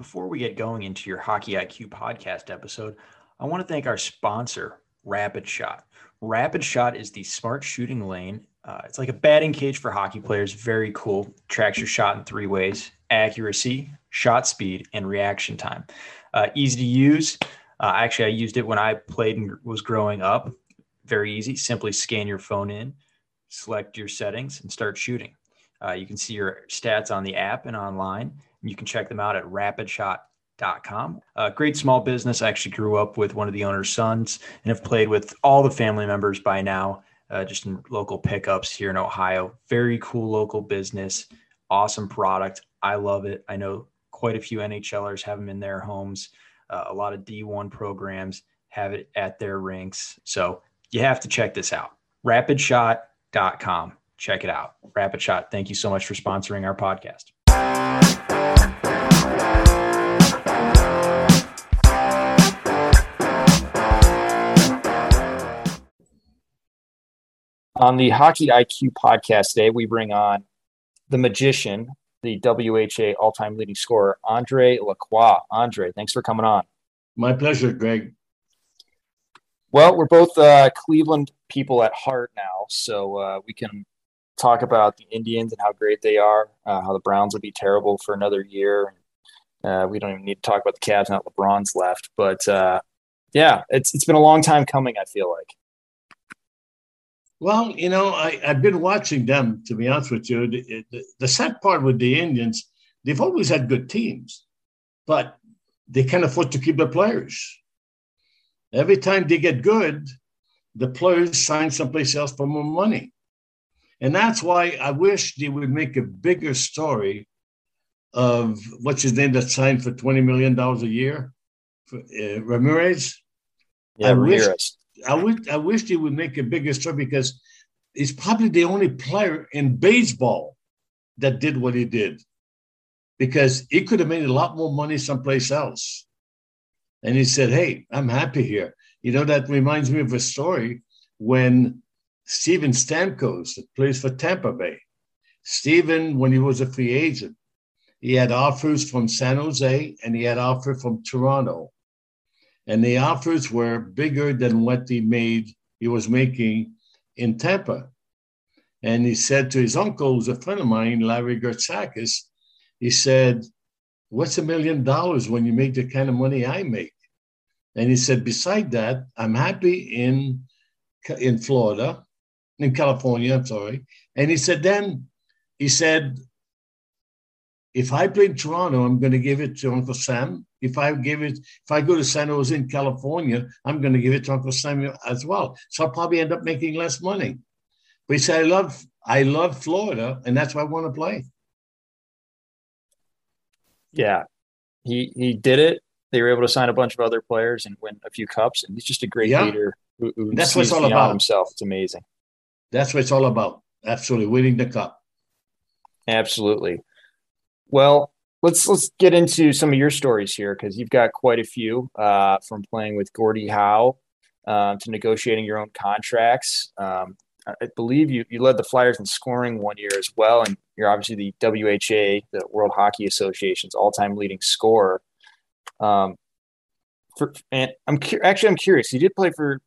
Before we get going into your Hockey IQ podcast episode, I want to thank our sponsor, Rapid Shot. Rapid Shot is the smart shooting lane. Uh, it's like a batting cage for hockey players. Very cool. Tracks your shot in three ways accuracy, shot speed, and reaction time. Uh, easy to use. Uh, actually, I used it when I played and was growing up. Very easy. Simply scan your phone in, select your settings, and start shooting. Uh, you can see your stats on the app and online. You can check them out at rapidshot.com. Uh, great small business. I actually grew up with one of the owner's sons and have played with all the family members by now, uh, just in local pickups here in Ohio. Very cool local business. Awesome product. I love it. I know quite a few NHLers have them in their homes. Uh, a lot of D1 programs have it at their rinks. So you have to check this out. Rapidshot.com. Check it out. Rapidshot, thank you so much for sponsoring our podcast. On the Hockey IQ podcast today, we bring on the magician, the WHA all time leading scorer, Andre Lacroix. Andre, thanks for coming on. My pleasure, Greg. Well, we're both uh, Cleveland people at heart now, so uh, we can talk about the Indians and how great they are, uh, how the Browns would be terrible for another year. Uh, we don't even need to talk about the Cavs now LeBron's left, but uh, yeah, it's it's been a long time coming. I feel like. Well, you know, I, I've been watching them. To be honest with you, the, the, the sad part with the Indians, they've always had good teams, but they can't afford to keep the players. Every time they get good, the players sign someplace else for more money. And that's why I wish they would make a bigger story of what's his name that signed for $20 million a year, for, uh, Ramirez. Yeah, I Ramirez. Wish, I, would, I wish they would make a bigger story because he's probably the only player in baseball that did what he did because he could have made a lot more money someplace else. And he said, Hey, I'm happy here. You know, that reminds me of a story when Steven Stamkos plays for Tampa Bay. Steven, when he was a free agent, he had offers from San Jose and he had offer from Toronto. And the offers were bigger than what he made, he was making in Tampa. And he said to his uncle, who's a friend of mine, Larry Gertzakis, he said, What's a million dollars when you make the kind of money I make? And he said, Beside that, I'm happy in, in Florida in California, I'm sorry. And he said, then he said, if I play in Toronto, I'm going to give it to Uncle Sam. If I give it, if I go to San Jose in California, I'm going to give it to Uncle Sam as well. So I'll probably end up making less money. But he said, I love, I love Florida, and that's why I want to play. Yeah, he he did it. They were able to sign a bunch of other players and win a few cups. And he's just a great yeah. leader who, who that's what it's all about himself. It's amazing. That's what it's all about. Absolutely, winning the cup. Absolutely. Well, let's let's get into some of your stories here because you've got quite a few uh, from playing with Gordie Howe uh, to negotiating your own contracts. Um, I believe you, you led the Flyers in scoring one year as well, and you're obviously the WHA, the World Hockey Association's all-time leading scorer. Um, for, and I'm cu- actually I'm curious. You did play for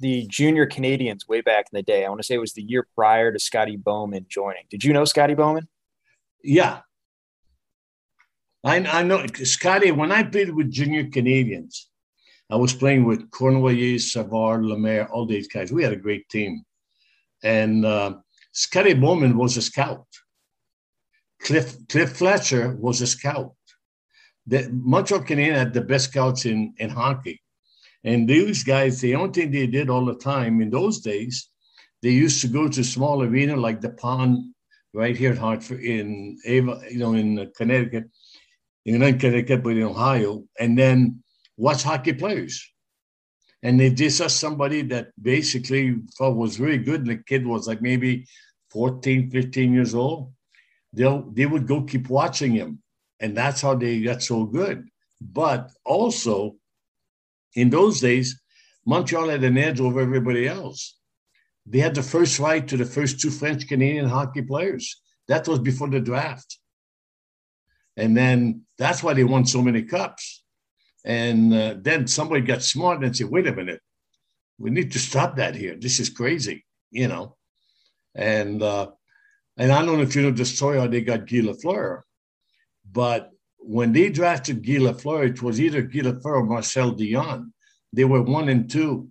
the junior Canadians way back in the day. I want to say it was the year prior to Scotty Bowman joining. Did you know Scotty Bowman? Yeah. I, I know Scotty, when I played with junior Canadians, I was playing with Cournoyer, Savard, Lemaire, all these guys. We had a great team. And uh, Scotty Bowman was a scout. Cliff, Cliff Fletcher was a scout. The Montreal Canadiens had the best scouts in, in hockey. And these guys, the only thing they did all the time in those days, they used to go to small arena like the pond right here at Hartford, in Avon, you know, in Connecticut, in not Connecticut, but in Ohio, and then watch hockey players. And they just saw somebody that basically thought was really good. And the kid was like maybe 14, 15 years old. They'll, they would go keep watching him. And that's how they got so good. But also, in those days, Montreal had an edge over everybody else. They had the first right to the first two French Canadian hockey players. That was before the draft. And then that's why they won so many cups. And uh, then somebody got smart and said, wait a minute, we need to stop that here. This is crazy, you know. And uh, and I don't know if you know the story how they got Guy Lafleur, but when they drafted Guy Lafleur, it was either Guy Lafleur or Marcel Dionne. They were one and two.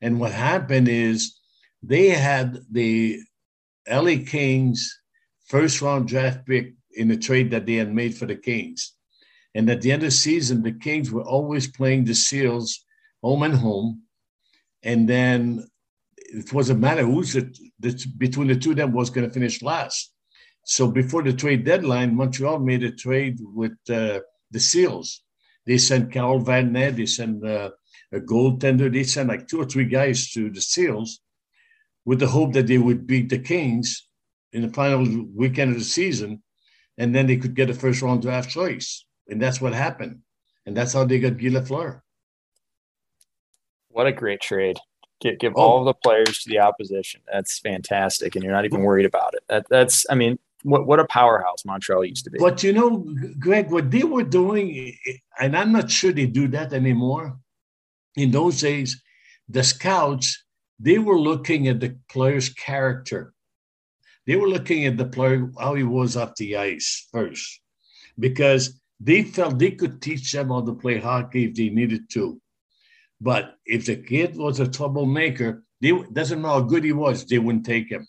And what happened is they had the LA Kings first round draft pick in the trade that they had made for the Kings. And at the end of the season, the Kings were always playing the Seals home and home. And then it wasn't matter who's the, the, between the two of them was going to finish last. So before the trade deadline, Montreal made a trade with uh, the Seals. They sent Carl Van Ned, they sent uh, a goaltender, they sent like two or three guys to the Seals with the hope that they would beat the Kings in the final weekend of the season, and then they could get a first round draft choice. And that's what happened. And that's how they got Guy Lafleur. What a great trade. Give, give oh. all the players to the opposition. That's fantastic. And you're not even worried about it. That, that's, I mean, what, what a powerhouse Montreal used to be. But you know, Greg, what they were doing, and I'm not sure they do that anymore. In those days, the scouts, they were looking at the player's character. They were looking at the player, how he was off the ice first, because they felt they could teach them how to play hockey if they needed to. But if the kid was a troublemaker, they doesn't know how good he was, they wouldn't take him.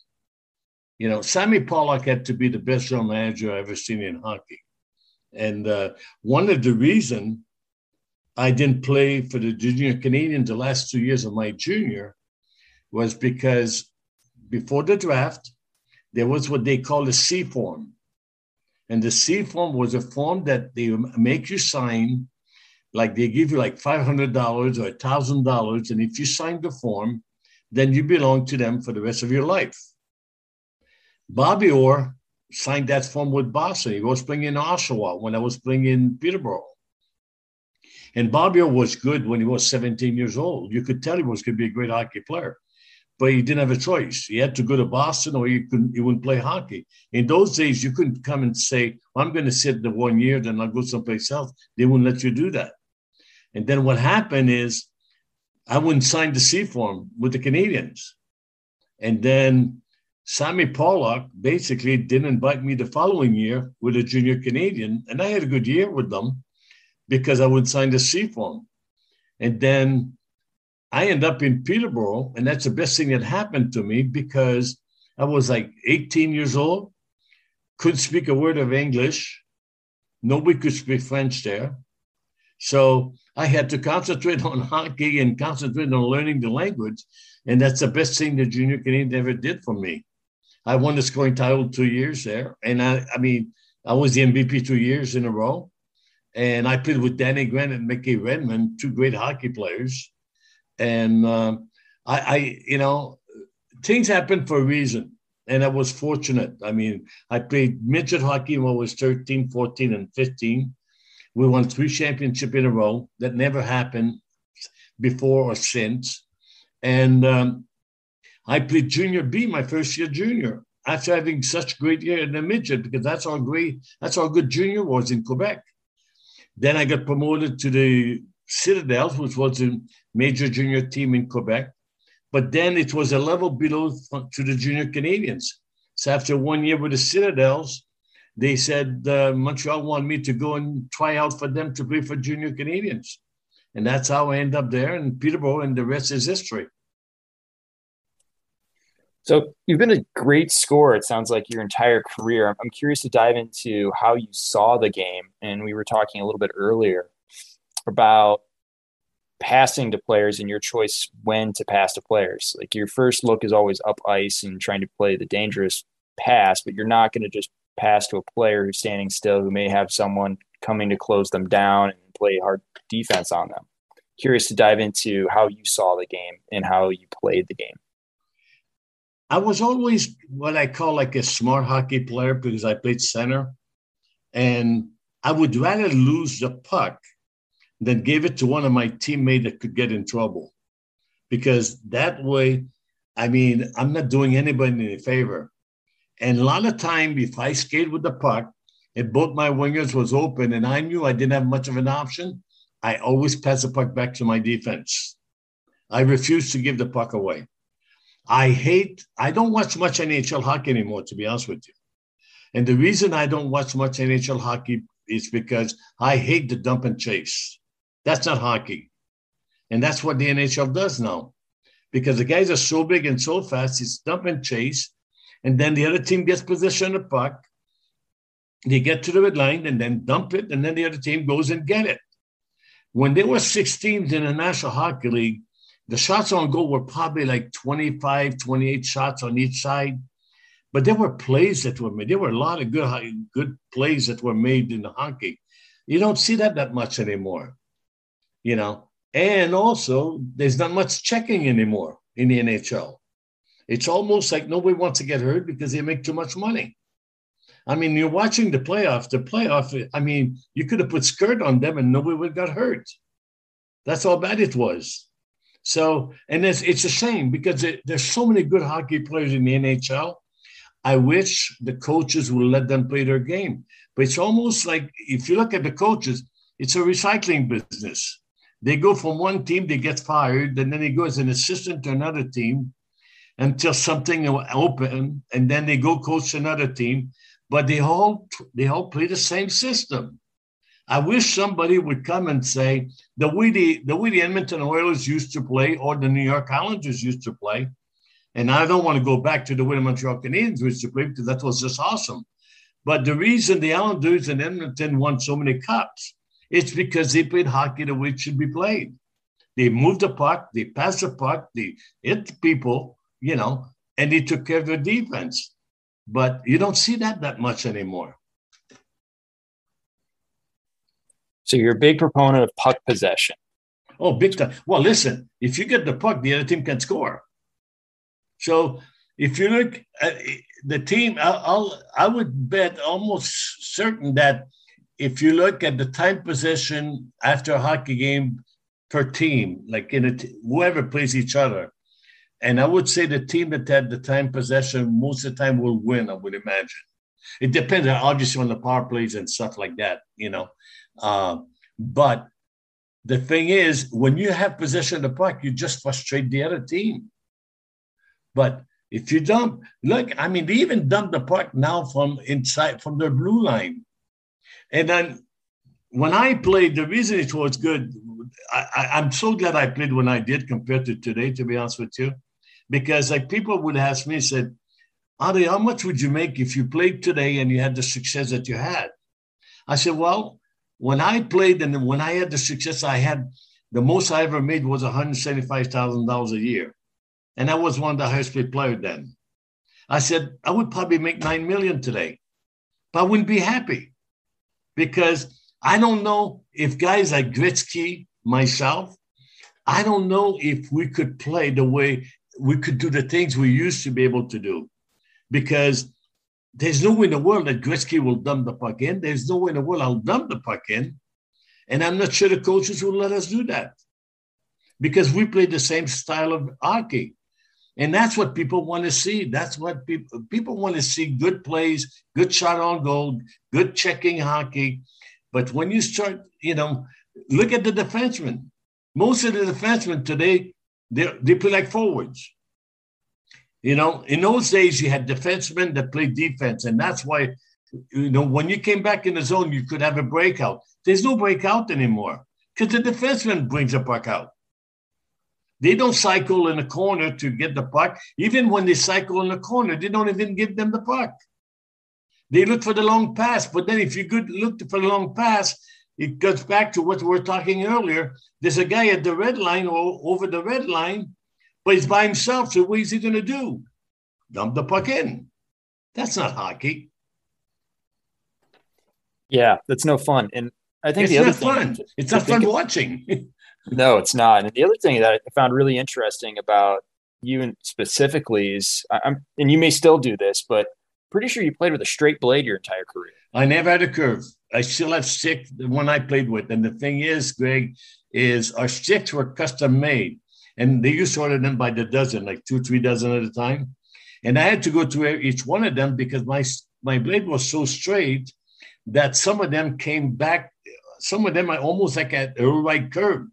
You know, Sammy Pollock had to be the best general manager I've ever seen in hockey. And uh, one of the reason I didn't play for the junior Canadians the last two years of my junior was because before the draft, there was what they call a C form. And the C form was a form that they make you sign like they give you like $500 or $1,000. And if you sign the form, then you belong to them for the rest of your life. Bobby Orr signed that form with Boston. He was playing in Oshawa when I was playing in Peterborough. And Bobby Orr was good when he was 17 years old. You could tell he was going to be a great hockey player, but he didn't have a choice. He had to go to Boston or he couldn't. He wouldn't play hockey. In those days, you couldn't come and say, well, "I'm going to sit the one year, then I'll go someplace else." They wouldn't let you do that. And then what happened is I wouldn't sign the C form with the Canadians. And then Sammy Pollock basically didn't invite me the following year with a junior Canadian. And I had a good year with them because I would sign the C form. And then I end up in Peterborough, and that's the best thing that happened to me because I was like 18 years old, couldn't speak a word of English. Nobody could speak French there. So I had to concentrate on hockey and concentrate on learning the language. And that's the best thing the junior Canadian ever did for me. I won the scoring title two years there. And I, I mean, I was the MVP two years in a row. And I played with Danny Grant and Mickey Redmond, two great hockey players. And uh, I, I, you know, things happen for a reason. And I was fortunate. I mean, I played midget hockey when I was 13, 14, and 15. We won three championships in a row. That never happened before or since. And um, I played junior B my first year junior after having such great year in the midget because that's how great, that's how good junior was in Quebec. Then I got promoted to the Citadels, which was a major junior team in Quebec. But then it was a level below to the junior Canadians. So after one year with the Citadels, they said uh, Montreal wanted me to go and try out for them to play for junior Canadians. And that's how I end up there in Peterborough, and the rest is history. So you've been a great scorer, it sounds like your entire career. I'm curious to dive into how you saw the game. And we were talking a little bit earlier about passing to players and your choice when to pass to players. Like your first look is always up ice and trying to play the dangerous pass, but you're not going to just pass to a player who's standing still who may have someone coming to close them down and play hard defense on them. Curious to dive into how you saw the game and how you played the game. I was always what I call like a smart hockey player because I played center. And I would rather lose the puck than gave it to one of my teammates that could get in trouble. Because that way, I mean, I'm not doing anybody any favor. And a lot of time, if I skate with the puck, and both my wingers was open, and I knew I didn't have much of an option, I always pass the puck back to my defense. I refuse to give the puck away. I hate, I don't watch much NHL hockey anymore, to be honest with you. And the reason I don't watch much NHL hockey is because I hate the dump and chase. That's not hockey. And that's what the NHL does now. Because the guys are so big and so fast, it's dump and chase. And then the other team gets possession of the puck. They get to the red line and then dump it, and then the other team goes and get it. When there were six teams in the National Hockey League, the shots on goal were probably like 25, 28 shots on each side. But there were plays that were made. There were a lot of good, good plays that were made in the hockey. You don't see that that much anymore, you know. And also, there's not much checking anymore in the NHL. It's almost like nobody wants to get hurt because they make too much money. I mean, you're watching the playoff. The playoff. I mean, you could have put skirt on them and nobody would have got hurt. That's how bad it was. So, and it's, it's a shame because it, there's so many good hockey players in the NHL. I wish the coaches would let them play their game. But it's almost like if you look at the coaches, it's a recycling business. They go from one team, they get fired, and then they go as an assistant to another team until something open, and then they go coach another team. But they all they all play the same system. I wish somebody would come and say the way the, the way the Edmonton Oilers used to play or the New York Islanders used to play. And I don't want to go back to the way the Montreal Canadiens used to play because that was just awesome. But the reason the Islanders and Edmonton won so many cups, it's because they played hockey the way it should be played. They moved the puck, they passed the puck, they hit people, you know, and they took care of their defense. But you don't see that that much anymore. So you're a big proponent of puck possession. Oh, big time. Well, listen, if you get the puck, the other team can score. So if you look at eh, the team, I'll, I'll I would bet almost certain that if you look at the time possession after a hockey game per team, like in a t- whoever plays each other, and I would say the team that had the time possession most of the time will win. I would imagine. It depends, obviously, on the power plays and stuff like that, you know. Uh, but the thing is, when you have possession of the puck, you just frustrate the other team. But if you dump, look, I mean, they even dump the puck now from inside, from their blue line. And then when I played, the reason it was good, I, am so glad I played when I did compared to today, to be honest with you. Because like people would ask me, said, Adi, how much would you make if you played today and you had the success that you had? I said, well, when I played and when I had the success I had, the most I ever made was $175,000 a year. And I was one of the highest paid players then. I said, I would probably make 9 million today, but I wouldn't be happy because I don't know if guys like Gretzky, myself, I don't know if we could play the way we could do the things we used to be able to do because there's no way in the world that Gretzky will dump the puck in. There's no way in the world I'll dump the puck in. And I'm not sure the coaches will let us do that because we play the same style of hockey. And that's what people want to see. That's what people people want to see good plays, good shot on goal, good checking hockey. But when you start, you know, look at the defensemen. Most of the defensemen today, they they play like forwards. You know, in those days, you had defensemen that played defense, and that's why, you know, when you came back in the zone, you could have a breakout. There's no breakout anymore because the defenseman brings the puck out. They don't cycle in the corner to get the puck. Even when they cycle in the corner, they don't even give them the puck. They look for the long pass, but then if you could look for the long pass, it goes back to what we were talking earlier. There's a guy at the red line or over the red line but he's by himself. So what is he going to do? Dump the puck in. That's not hockey. Yeah, that's no fun. And I think it's the other not fun. It's not fun watching. no, it's not. And the other thing that I found really interesting about you specifically is, I'm, and you may still do this, but pretty sure you played with a straight blade your entire career. I never had a curve. I still have stick the one I played with. And the thing is, Greg, is our sticks were custom made and they used to order them by the dozen, like two, three dozen at a time. And I had to go to each one of them because my my blade was so straight that some of them came back. Some of them I almost like at a right curve,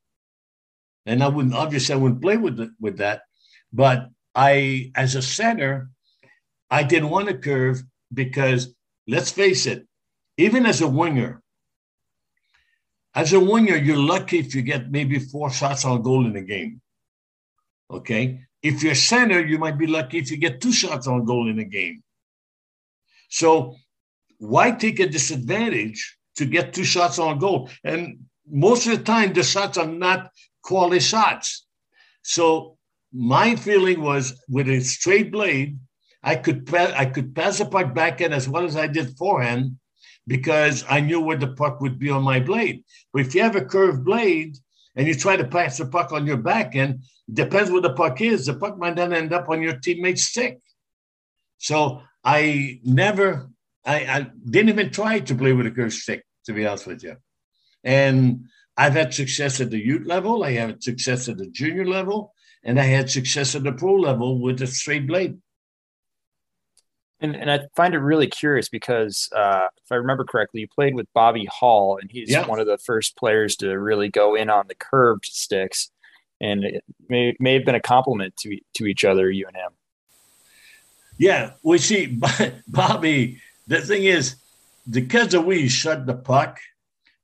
and I wouldn't obviously I wouldn't play with the, with that. But I, as a center, I didn't want a curve because let's face it, even as a winger, as a winger, you're lucky if you get maybe four shots on goal in a game. Okay. If you're center, you might be lucky if you get two shots on goal in a game. So why take a disadvantage to get two shots on goal? And most of the time, the shots are not quality shots. So my feeling was with a straight blade, I could I could pass the puck back in as well as I did forehand because I knew where the puck would be on my blade. But if you have a curved blade and you try to pass the puck on your back end, depends where the puck is. The puck might then end up on your teammate's stick. So I never, I, I didn't even try to play with a curved stick, to be honest with you. And I've had success at the youth level. I had success at the junior level, and I had success at the pro level with a straight blade. And, and I find it really curious because uh, if I remember correctly, you played with Bobby Hull, and he's yeah. one of the first players to really go in on the curved sticks, and it may may have been a compliment to to each other, you and him. Yeah, we see Bobby. The thing is, because of we shut the puck,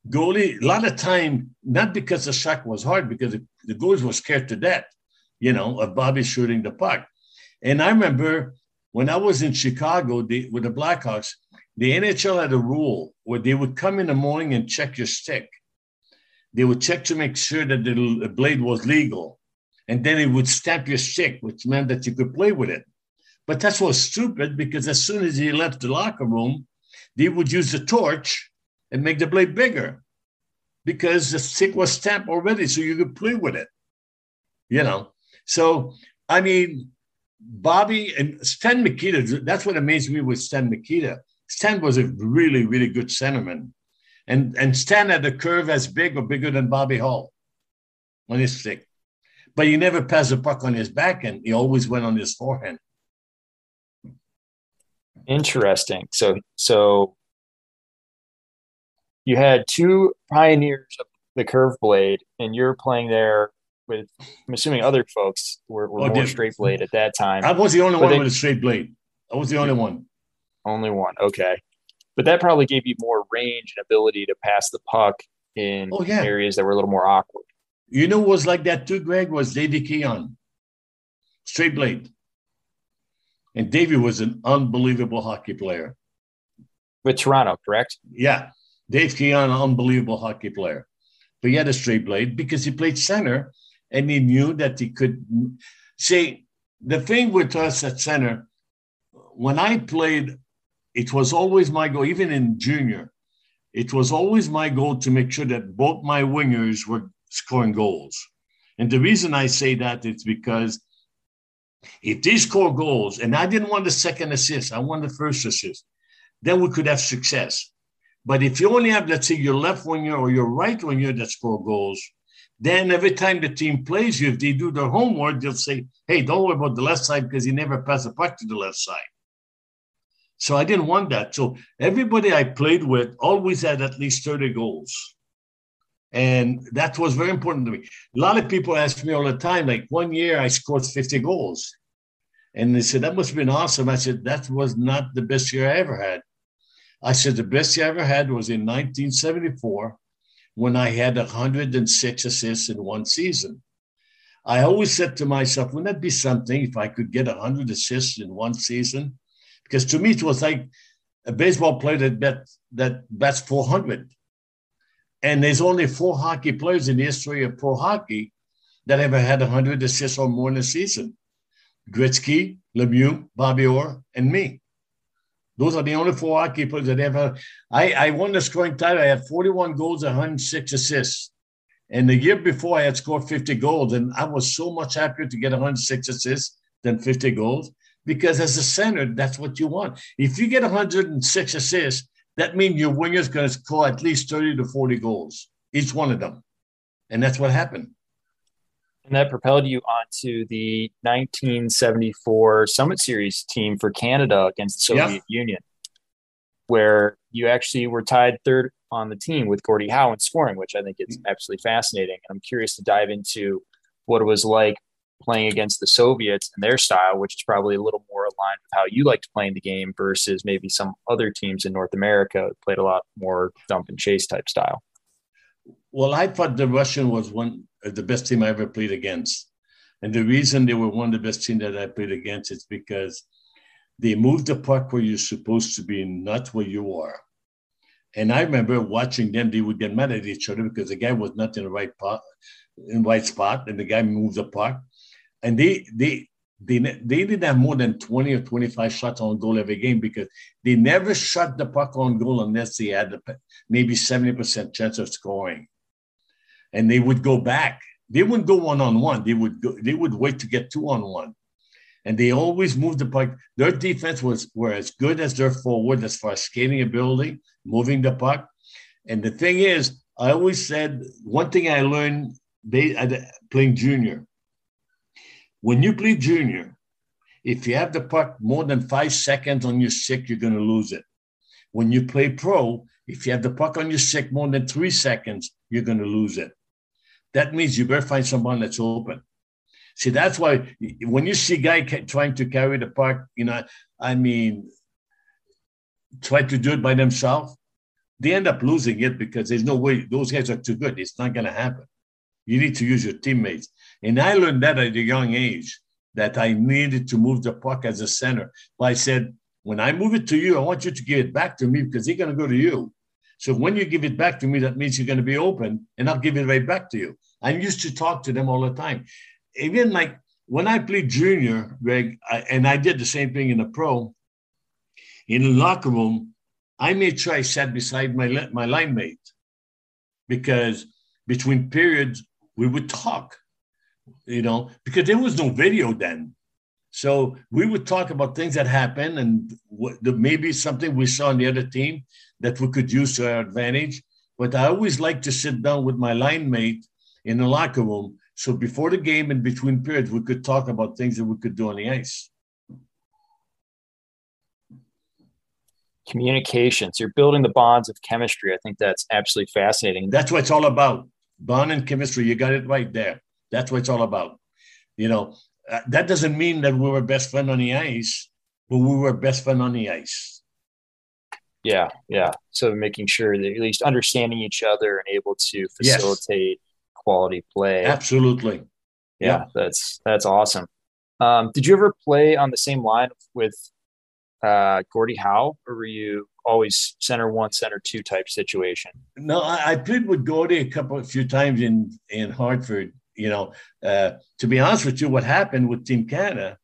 goalie a lot of time not because the shot was hard, because the, the goalies were scared to death, you know, of Bobby shooting the puck. And I remember when I was in Chicago the, with the Blackhawks, the NHL had a rule where they would come in the morning and check your stick. They would check to make sure that the blade was legal. And then it would stamp your stick, which meant that you could play with it. But that's was stupid because as soon as he left the locker room, they would use the torch and make the blade bigger because the stick was stamped already, so you could play with it. You know, so I mean, Bobby and Stan Mikita, that's what amazed me with Stan Mikita. Stan was a really, really good centerman. And, and Stan had a curve as big or bigger than Bobby Hull on his stick. But he never passed the puck on his backhand. He always went on his forehand. Interesting. So so you had two pioneers of the curve blade, and you're playing there with I'm assuming other folks were, were oh, more straight blade at that time. I was the only but one they, with a straight blade. I was the only one. Only one. Okay. But that probably gave you more range and ability to pass the puck in oh, yeah. areas that were a little more awkward. You know was like that too, Greg, was Davy Keon. Straight blade. And Davy was an unbelievable hockey player. With Toronto, correct? Yeah. Dave Keon, unbelievable hockey player. But he had a straight blade because he played center and he knew that he could see the thing with us at center when i played it was always my goal even in junior it was always my goal to make sure that both my wingers were scoring goals and the reason i say that is because if they score goals and i didn't want the second assist i want the first assist then we could have success but if you only have let's say your left winger or your right winger that score goals then every time the team plays you, if they do their homework, they'll say, hey, don't worry about the left side because he never passed the puck to the left side. So I didn't want that. So everybody I played with always had at least 30 goals. And that was very important to me. A lot of people ask me all the time, like one year I scored 50 goals. And they said, that must have been awesome. I said, that was not the best year I ever had. I said, the best I ever had was in 1974 when I had 106 assists in one season. I always said to myself, wouldn't that be something if I could get 100 assists in one season? Because to me, it was like a baseball player that bet, that bats 400. And there's only four hockey players in the history of pro hockey that ever had 100 assists or more in a season. Gretzky, Lemieux, Bobby Orr, and me. Those are the only four hockey players that ever. I, I won the scoring title. I had 41 goals, 106 assists. And the year before, I had scored 50 goals. And I was so much happier to get 106 assists than 50 goals because as a center, that's what you want. If you get 106 assists, that means your winger is going to score at least 30 to 40 goals, each one of them. And that's what happened. And that propelled you onto the 1974 Summit Series team for Canada against the Soviet Union. where you actually were tied third on the team with Gordie Howe in scoring, which I think is mm. absolutely fascinating. And I'm curious to dive into what it was like playing against the Soviets and their style, which is probably a little more aligned with how you liked playing the game versus maybe some other teams in North America that played a lot more dump and chase type style. Well, I thought the Russian was one Uh, the best team I ever played against. And the reason they were one of the best teams that I played against is because they moved the puck where you're supposed to be, not where you are. And I remember watching them, they would get mad at each other because the guy was not in the right pot, in right spot, and the guy moved the puck. And they they they, they didn't have more than 20 or 25 shots on goal every game because they never shot the puck on goal unless they had maybe 70% chance of scoring. And they would go back. They wouldn't go one on one. They would go, they would wait to get two on one and they always moved the puck. Their defense was were as good as their forward as far as skating ability, moving the puck. And the thing is, I always said one thing I learned playing junior. When you play junior, if you have the puck more than five seconds on your stick, you're going to lose it. When you play pro, if you have the puck on your stick more than three seconds, you're going to lose it. That means you better find someone that's open. See, that's why when you see guy trying to carry the puck, you know, I mean, try to do it by themselves, they end up losing it because there's no way those guys are too good. It's not going to happen. You need to use your teammates. And I learned that at a young age that I needed to move the puck as a center. But I said, when I move it to you, I want you to give it back to me because they're going to go to you. So when you give it back to me, that means you're going to be open and I'll give it right back to you. I'm used to talk to them all the time even like when I played junior, Greg, I, and I did the same thing in the pro, in the locker room, I made sure I sat beside my my line mate because between periods we would talk, you know, because there was no video then. So we would talk about things that happened and what, maybe something we saw on the other team that we could use to our advantage. But I always like to sit down with my line mate in the locker room so before the game and between periods, we could talk about things that we could do on the ice. Communications. You're building the bonds of chemistry. I think that's absolutely fascinating. That's what it's all about. Bond and chemistry. You got it right there. That's what it's all about. You know, uh, that doesn't mean that we were best friend on the ice, but we were best friend on the ice. Yeah, yeah. So making sure that at least understanding each other and able to facilitate yes quality play. Absolutely. Yeah, yeah. that's that's awesome. Um, did you ever play on the same line with uh, Gordie Howe, or were you always center one, center two type situation? No, I, I played with Gordie a couple, a few times in in Hartford. You know, uh, to be honest with you, what happened with Team Canada,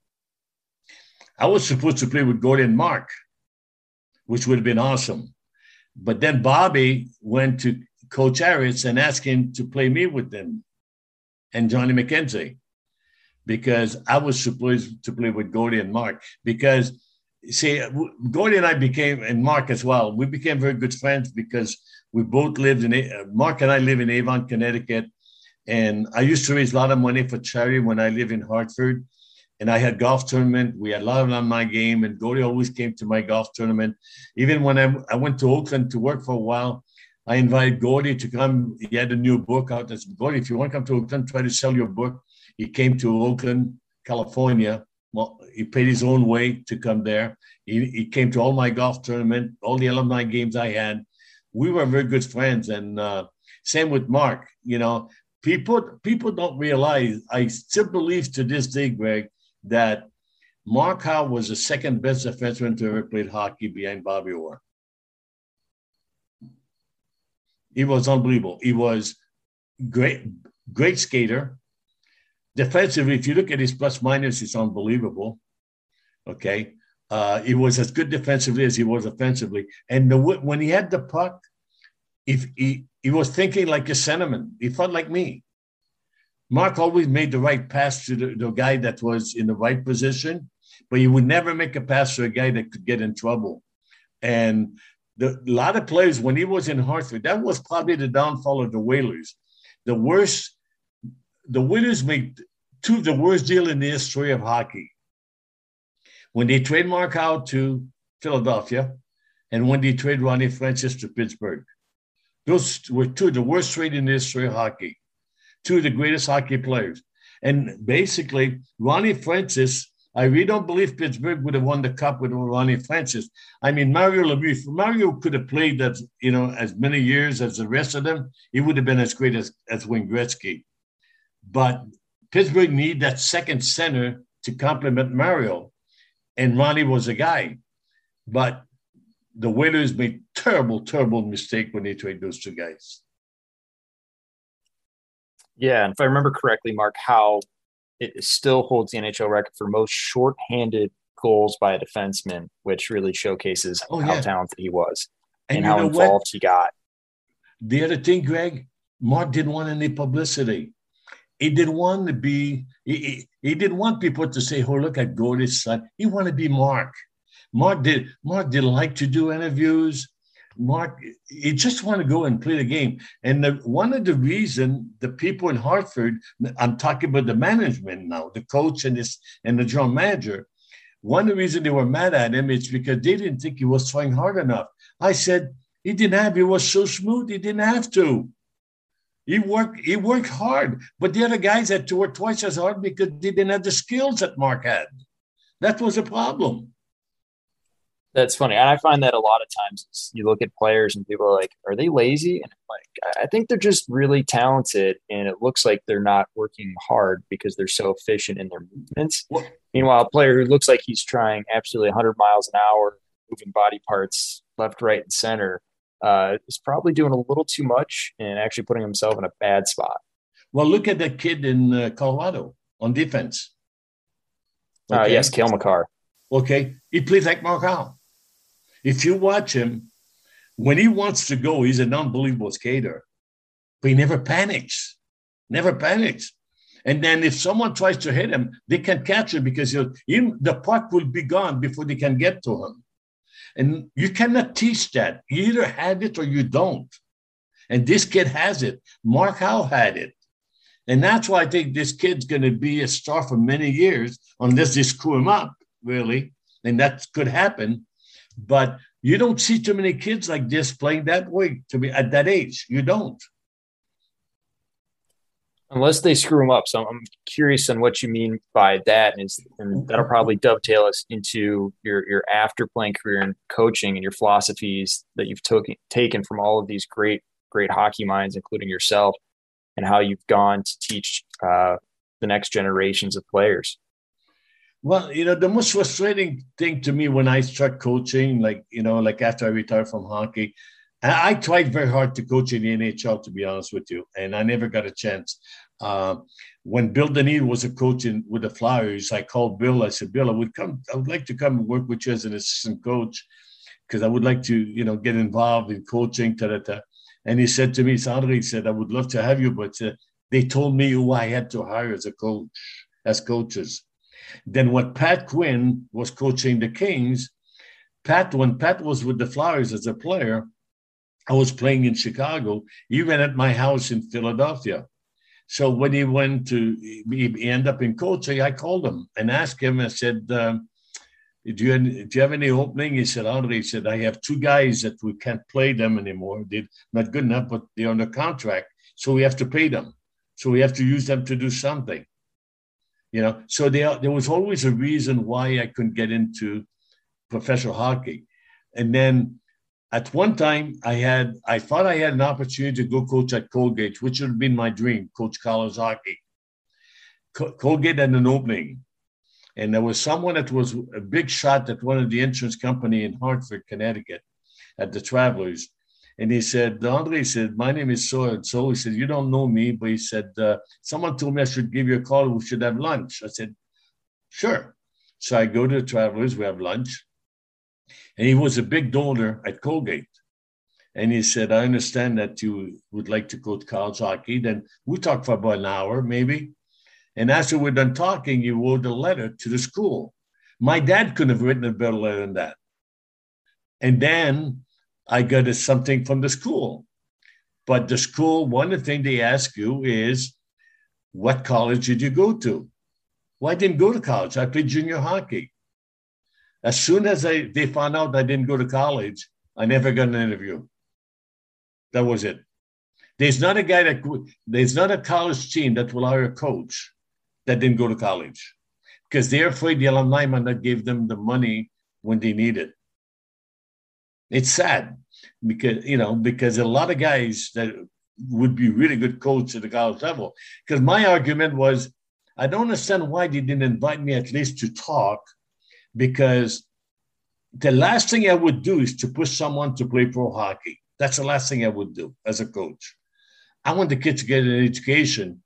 I was supposed to play with Gordie and Mark, which would have been awesome. But then Bobby went to Coach Harris and asked him to play me with them and Johnny McKenzie because I was supposed to play with Gordie and Mark. Because, see, Gordie and I became, and Mark as well, we became very good friends because we both lived in, Mark and I live in Avon, Connecticut. And I used to raise a lot of money for charity when I lived in Hartford. And I had golf tournament. We had a lot of my game, and Gordie always came to my golf tournament. Even when I, I went to Oakland to work for a while, I invited Gordie to come. He had a new book out. I said, Gordie, if you want to come to Oakland, try to sell your book. He came to Oakland, California. Well, he paid his own way to come there. He, he came to all my golf tournament, all the alumni games I had. We were very good friends. And uh, same with Mark. You know, people people don't realize. I still believe to this day, Greg, that Mark Howe was the second best defenseman to ever play hockey behind Bobby Orr. He was unbelievable. He was great, great skater. Defensively, if you look at his plus minus, it's unbelievable. Okay. Uh, he was as good defensively as he was offensively. And the, when he had the puck, if he, he was thinking like a centerman, he thought like me. Mark always made the right pass to the, the guy that was in the right position, but he would never make a pass to a guy that could get in trouble. And the, a lot of players, when he was in Hartford, that was probably the downfall of the Whalers. The worst, the Whalers made two of the worst deal in the history of hockey. When they trade Mark out to Philadelphia, and when they trade Ronnie Francis to Pittsburgh. Those were two of the worst trades in the history of hockey, two of the greatest hockey players. And basically, Ronnie Francis, I really don't believe Pittsburgh would have won the cup with Ronnie Francis. I mean, Mario Lemieux, Mario could have played as you know as many years as the rest of them. He would have been as great as, as Wayne Gretzky. But Pittsburgh need that second center to complement Mario, and Ronnie was a guy. But the Whalers made terrible, terrible mistake when they trade those two guys. Yeah, and if I remember correctly, Mark, how it still holds the NHL record for most shorthanded goals by a defenseman, which really showcases oh, how talented he was and, and how involved what? he got. The other thing, Greg, Mark didn't want any publicity. He didn't want to be, he, he, he didn't want people to say, oh, look at Gordie's son. He wanted to be Mark. Mark did Mark didn't like to do interviews. Mark, he just want to go and play the game. And the, one of the reason the people in Hartford, I'm talking about the management now, the coach and this and the general manager, one of the reason they were mad at him is because they didn't think he was trying hard enough. I said he didn't have. He was so smooth. He didn't have to. He worked. He worked hard, but the other guys had to work twice as hard because they didn't have the skills that Mark had. That was a problem. That's funny. And I find that a lot of times you look at players and people are like, are they lazy? And like, I think they're just really talented. And it looks like they're not working hard because they're so efficient in their movements. Meanwhile, a player who looks like he's trying absolutely 100 miles an hour, moving body parts left, right, and center, uh, is probably doing a little too much and actually putting himself in a bad spot. Well, look at that kid in uh, Colorado on defense. Uh, okay. Uh, yes, Cale Makar. Okay. He plays like Mark Howe. If you watch him, when he wants to go, he's an unbelievable skater, but he never panics, never panics. And then if someone tries to hit him, they can catch him because the puck will be gone before they can get to him. And you cannot teach that. You either have it or you don't. And this kid has it. Mark Howe had it. And that's why I think this kid's going to be a star for many years, unless they screw him up, really. And that could happen. But you don't see too many kids like this playing that way to be at that age. You don't. Unless they screw them up. So I'm curious on what you mean by that. And, and that'll probably dovetail us into your, your after playing career and coaching and your philosophies that you've took, taken from all of these great, great hockey minds, including yourself, and how you've gone to teach uh, the next generations of players. Well, you know, the most frustrating thing to me when I start coaching, like, you know, like after I retired from hockey, I tried very hard to coach in the NHL, to be honest with you, and I never got a chance. Uh, when Bill Dineen was a coach in, with the Flyers, I called Bill. I said, Bill, I would come. I would like to come and work with you as an assistant coach because I would like to, you know, get involved in coaching. Ta, ta, ta. And he said to me, Sandra, he said, I would love to have you, but uh, they told me who I had to hire as a coach, as coaches. Then what Pat Quinn was coaching the Kings, Pat, when Pat was with the Flyers as a player, I was playing in Chicago, He even at my house in Philadelphia. So when he went to he end up in coaching, I called him and asked him. I said, um, do, you, "Do you have any opening?" He said, "Andre," he said, "I have two guys that we can't play them anymore. They're not good enough, but they're under contract, so we have to pay them. So we have to use them to do something." You know? So there, there was always a reason why i couldn't get into professional hockey. And then at one time i had i thought i had an opportunity to go coach at colgate which would have been my dream coach college hockey. Colgate had an opening. And there was someone that was a big shot at one of the insurance company in hartford connecticut at the travelers and he said, Andre said, my name is so and so. He said, you don't know me, but he said, uh, someone told me I should give you a call. We should have lunch. I said, sure. So I go to the Travelers. We have lunch. And he was a big donor at Colgate. And he said, I understand that you would like to to college hockey. Then we talked for about an hour, maybe. And after we're done talking, he wrote a letter to the school. My dad couldn't have written a better letter than that. And then I got something from the school. But the school, one of the things they ask you is, what college did you go to? Well, I didn't go to college. I played junior hockey. As soon as I, they found out I didn't go to college, I never got an interview. That was it. There's not a guy that there's not a college team that will hire a coach that didn't go to college because they're afraid the alumni might not give them the money when they need it. It's sad because you know because a lot of guys that would be really good coach at the college level. Because my argument was, I don't understand why they didn't invite me at least to talk, because the last thing I would do is to push someone to play pro hockey. That's the last thing I would do as a coach. I want the kids to get an education.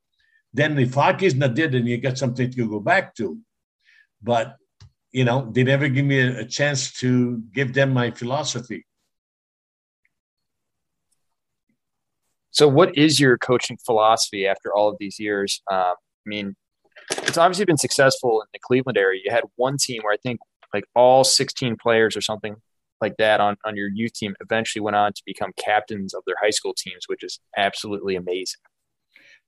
Then if hockey's not there, then you got something to go back to. But you know, they never give me a, a chance to give them my philosophy. So, what is your coaching philosophy after all of these years? Um, I mean, it's obviously been successful in the Cleveland area. You had one team where I think like all 16 players or something like that on, on your youth team eventually went on to become captains of their high school teams, which is absolutely amazing.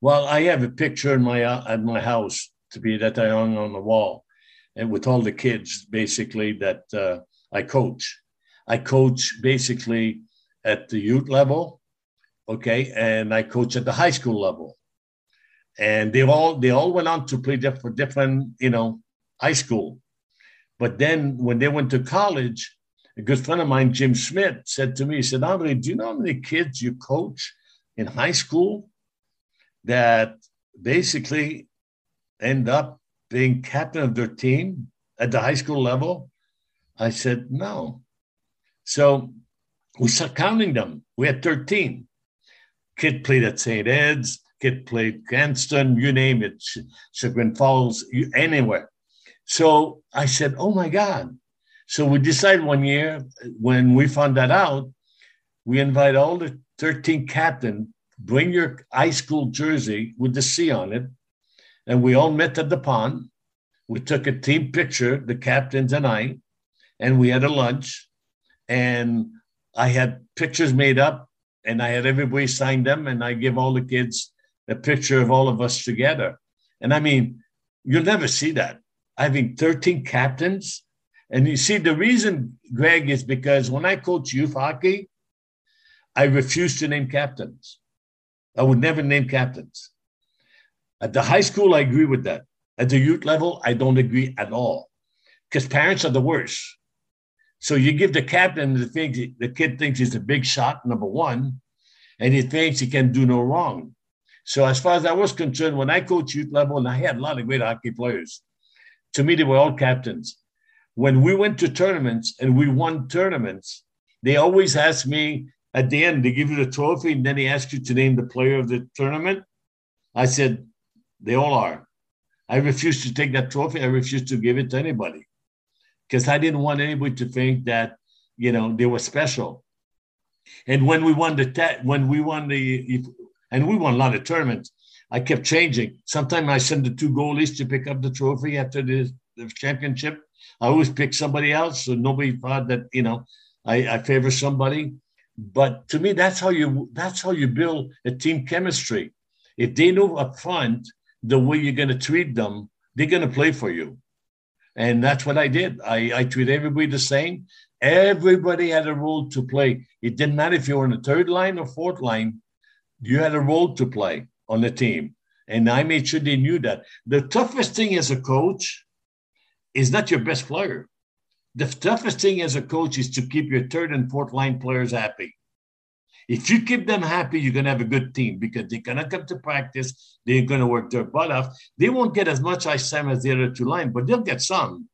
Well, I have a picture in my uh, at my house to be that I hung on the wall, and with all the kids basically that uh, I coach. I coach basically at the youth level, okay, and I coach at the high school level, and they all they all went on to play for different you know high school, but then when they went to college, a good friend of mine, Jim Schmidt, said to me, he said, Andre, do you know how many kids you coach in high school that basically end up being captain of their team at the high school level? I said, no. So we started counting them. We had 13. Kid played at St. Ed's, kid played Cranston, you name it, Chagrin Falls, you, anywhere. So I said, oh my God. So we decided one year when we found that out, we invite all the 13 captain, bring your high school jersey with the C on it. And we all met at the pond. We took a team picture, the captains and I, and we had a lunch. And I had pictures made up and I had everybody sign them, and I give all the kids a picture of all of us together. And I mean, you'll never see that. Having 13 captains. And you see, the reason, Greg, is because when I coach youth hockey, I refuse to name captains. I would never name captains. At the high school, I agree with that. At the youth level, I don't agree at all because parents are the worst. So you give the captain the thing, the kid thinks he's a big shot, number one, and he thinks he can do no wrong. So as far as I was concerned, when I coached youth level, and I had a lot of great hockey players, to me they were all captains. When we went to tournaments and we won tournaments, they always asked me at the end, they give you the trophy, and then they ask you to name the player of the tournament. I said, they all are. I refused to take that trophy. I refused to give it to anybody because I didn't want anybody to think that you know they were special. And when we won the when we won the and we won a lot of tournaments, I kept changing. Sometimes I send the two goalies to pick up the trophy after the, the championship. I always pick somebody else, so nobody thought that you know I, I favor somebody. But to me, that's how you that's how you build a team chemistry. If they know up front the way you're going to treat them, they're going to play for you. And that's what I did. I, I treat everybody the same. Everybody had a role to play. It didn't matter if you were on the third line or fourth line, you had a role to play on the team. And I made sure they knew that. The toughest thing as a coach is not your best player. The toughest thing as a coach is to keep your third and fourth line players happy. If you keep them happy, you're going to have a good team because they're going to come to practice. They're going to work their butt off. They won't get as much ice time as the other two line, but they'll get some.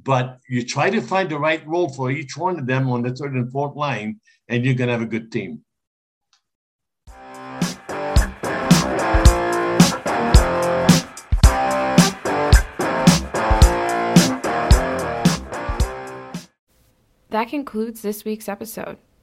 But you try to find the right role for each one of them on the third and fourth line, and you're going to have a good team. That concludes this week's episode.